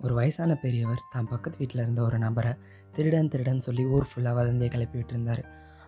ஒரு வயசான பெரியவர் தான் பக்கத்து வீட்டில் இருந்த ஒரு நபரை திருடன் திருடன் சொல்லி ஊர் ஃபுல்லாக வதந்தியை கிளப்பி இருந்தார்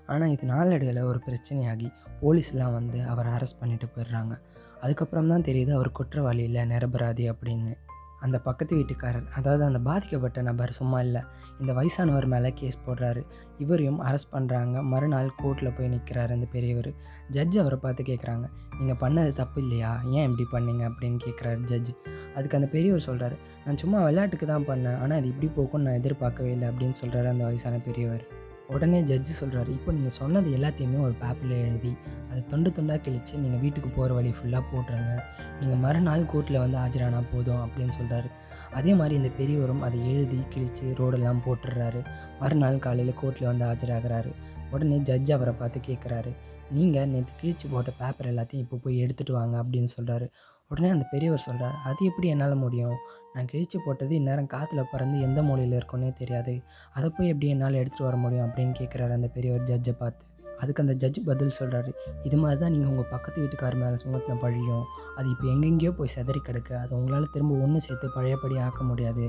ஆனால் இது நாளடைவில் ஒரு பிரச்சனையாகி போலீஸ்லாம் வந்து அவரை அரெஸ்ட் பண்ணிட்டு போயிடுறாங்க. அதுக்கப்புறம் தான் தெரியுது அவர் குற்றவாளி இல்லை நிரபராதி அப்படின்னு. அந்த பக்கத்து வீட்டுக்காரர் அதாவது அந்த பாதிக்கப்பட்ட நபர் சும்மா இல்லை இந்த வயசானவர் மேலே கேஸ் போடுறாரு. இவரையும் அரெஸ்ட் பண்ணுறாங்க மறுநாள் கோர்ட்டில் போய் நிற்கிறாரு அந்த பெரியவர். ஜட்ஜ் அவரை பார்த்து கேட்குறாங்க நீங்கள் பண்ணது தப்பு இல்லையா? ஏன் இப்படி பண்ணீங்க? அப்படின்னு கேட்குறாரு ஜட்ஜ் அதுக்கு அந்த பெரியவர் சொல்கிறாரு நான் சும்மா விளையாட்டுக்கு தான் பண்ணேன். ஆனால் அது இப்படி போகும்னு நான் எதிர்பார்க்கவே இல்லை அப்படின்னு சொல்கிறாரு அந்த வயசான பெரியவர். உடனே ஜட்ஜு சொல்கிறாரு இப்போ நீங்கள் சொன்னது எல்லாத்தையுமே ஒரு பேப்பரில் எழுதி அதை தொண்டு தொண்டாக கிழிச்சு நீங்கள் வீட்டுக்கு போகிற வழி ஃபுல்லாக போட்டுருங்க. நீங்கள் மறுநாள் கோர்ட்டில் வந்து ஆஜரானா போதும் அப்படின்னு சொல்கிறாரு அதே மாதிரி இந்த பெரியவரும் அதை எழுதி கிழித்து ரோடெல்லாம் போட்டுடுறாரு. மறுநாள் காலையில் கோர்ட்டில் வந்து ஆஜராகிறாரு. உடனே ஜட்ஜ் அவரை பார்த்து கேட்குறாரு நீங்கள் நேற்று கிழிச்சு போட்ட பேப்பர் எல்லாத்தையும் இப்போ போய் எடுத்துகிட்டு வாங்க அப்படின்னு சொல்கிறாரு உடனே அந்த பெரியவர் சொல்கிறார் அது எப்படி என்னால் முடியும்? நான் கிழிச்சு போட்டது இந்நேரம் காற்றுல பறந்து எந்த மூலையில் இருக்குன்னே தெரியாது. அதை போய் எப்படி என்னால் எடுத்துகிட்டு வர முடியும்? அப்படின்னு கேட்குறாரு அந்த பெரியவர் ஜட்ஜை பார்த்து. அதுக்கு அந்த ஜட்ஜ் பதில் சொல்கிறாரு இது மாதிரி தான் நீங்கள் உங்கள் பக்கத்து வீட்டுக்கார் மேலே சுமத்தின பழியும். அது இப்போ எங்கெங்கேயோ போய் செதறி கிடக்கு. அது உங்களால் திரும்ப ஒன்று சேர்த்து பழையபடி ஆக்க முடியாது.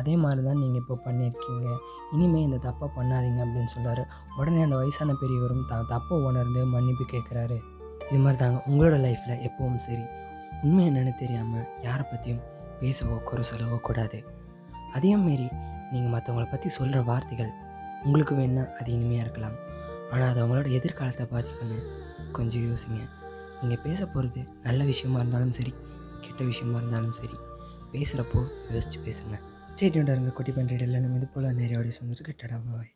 அதே மாதிரி தான் நீங்கள் இப்போ பண்ணியிருக்கீங்க. இனிமேல் இந்த தப்பை பண்ணாதீங்க அப்படின்னு சொல்கிறாரு உடனே அந்த வயசான பெரியவரும் தான் தப்பை உணர்ந்து மன்னிப்பு கேட்குறாரு இது மாதிரி தாங்க உங்களோட லைஃப்பில் எப்பவும் சரி. உண்மை என்னென்னு தெரியாமல் யாரை பற்றியும் பேசவோ குறை சொல்லவோ கூடாது. அதையும் மாரி நீங்கள் மற்றவங்கள பற்றி சொல்கிற வார்த்தைகள் உங்களுக்கு வேணுன்னா அது இனிமையாக இருக்கலாம். ஆனால் அது அவங்களோட எதிர்காலத்தை பாதிக்குன்னு கொஞ்சம் யோசிங்க. நீங்கள் பேச போகிறது நல்ல விஷயமா இருந்தாலும் சரி கெட்ட விஷயமா இருந்தாலும் சரி பேசுகிறப்போ யோசித்து பேசுங்க. ஸ்டேட்மெண்ட் இருங்க குட்டி பண்ணுறது இல்லை நம்ம இது போல் நிறைய ஆடியோஸ் வந்துருக்கு டடா பாய்.